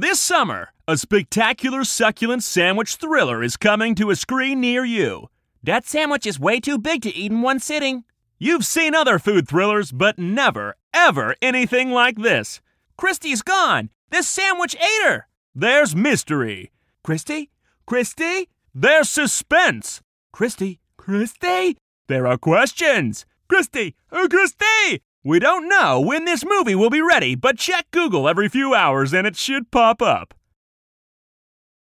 This summer, a spectacular succulent sandwich thriller is coming to a screen near you. That sandwich is way too big to eat in one sitting. You've seen other food thrillers, but never, ever anything like this. Christy's gone. This sandwich ate her. There's mystery. Christy? Christy? There's suspense. Christy? Christy? There are questions. Christy! Oh, Christy! We don't know when this movie will be ready, but check Google every few hours and it should pop up.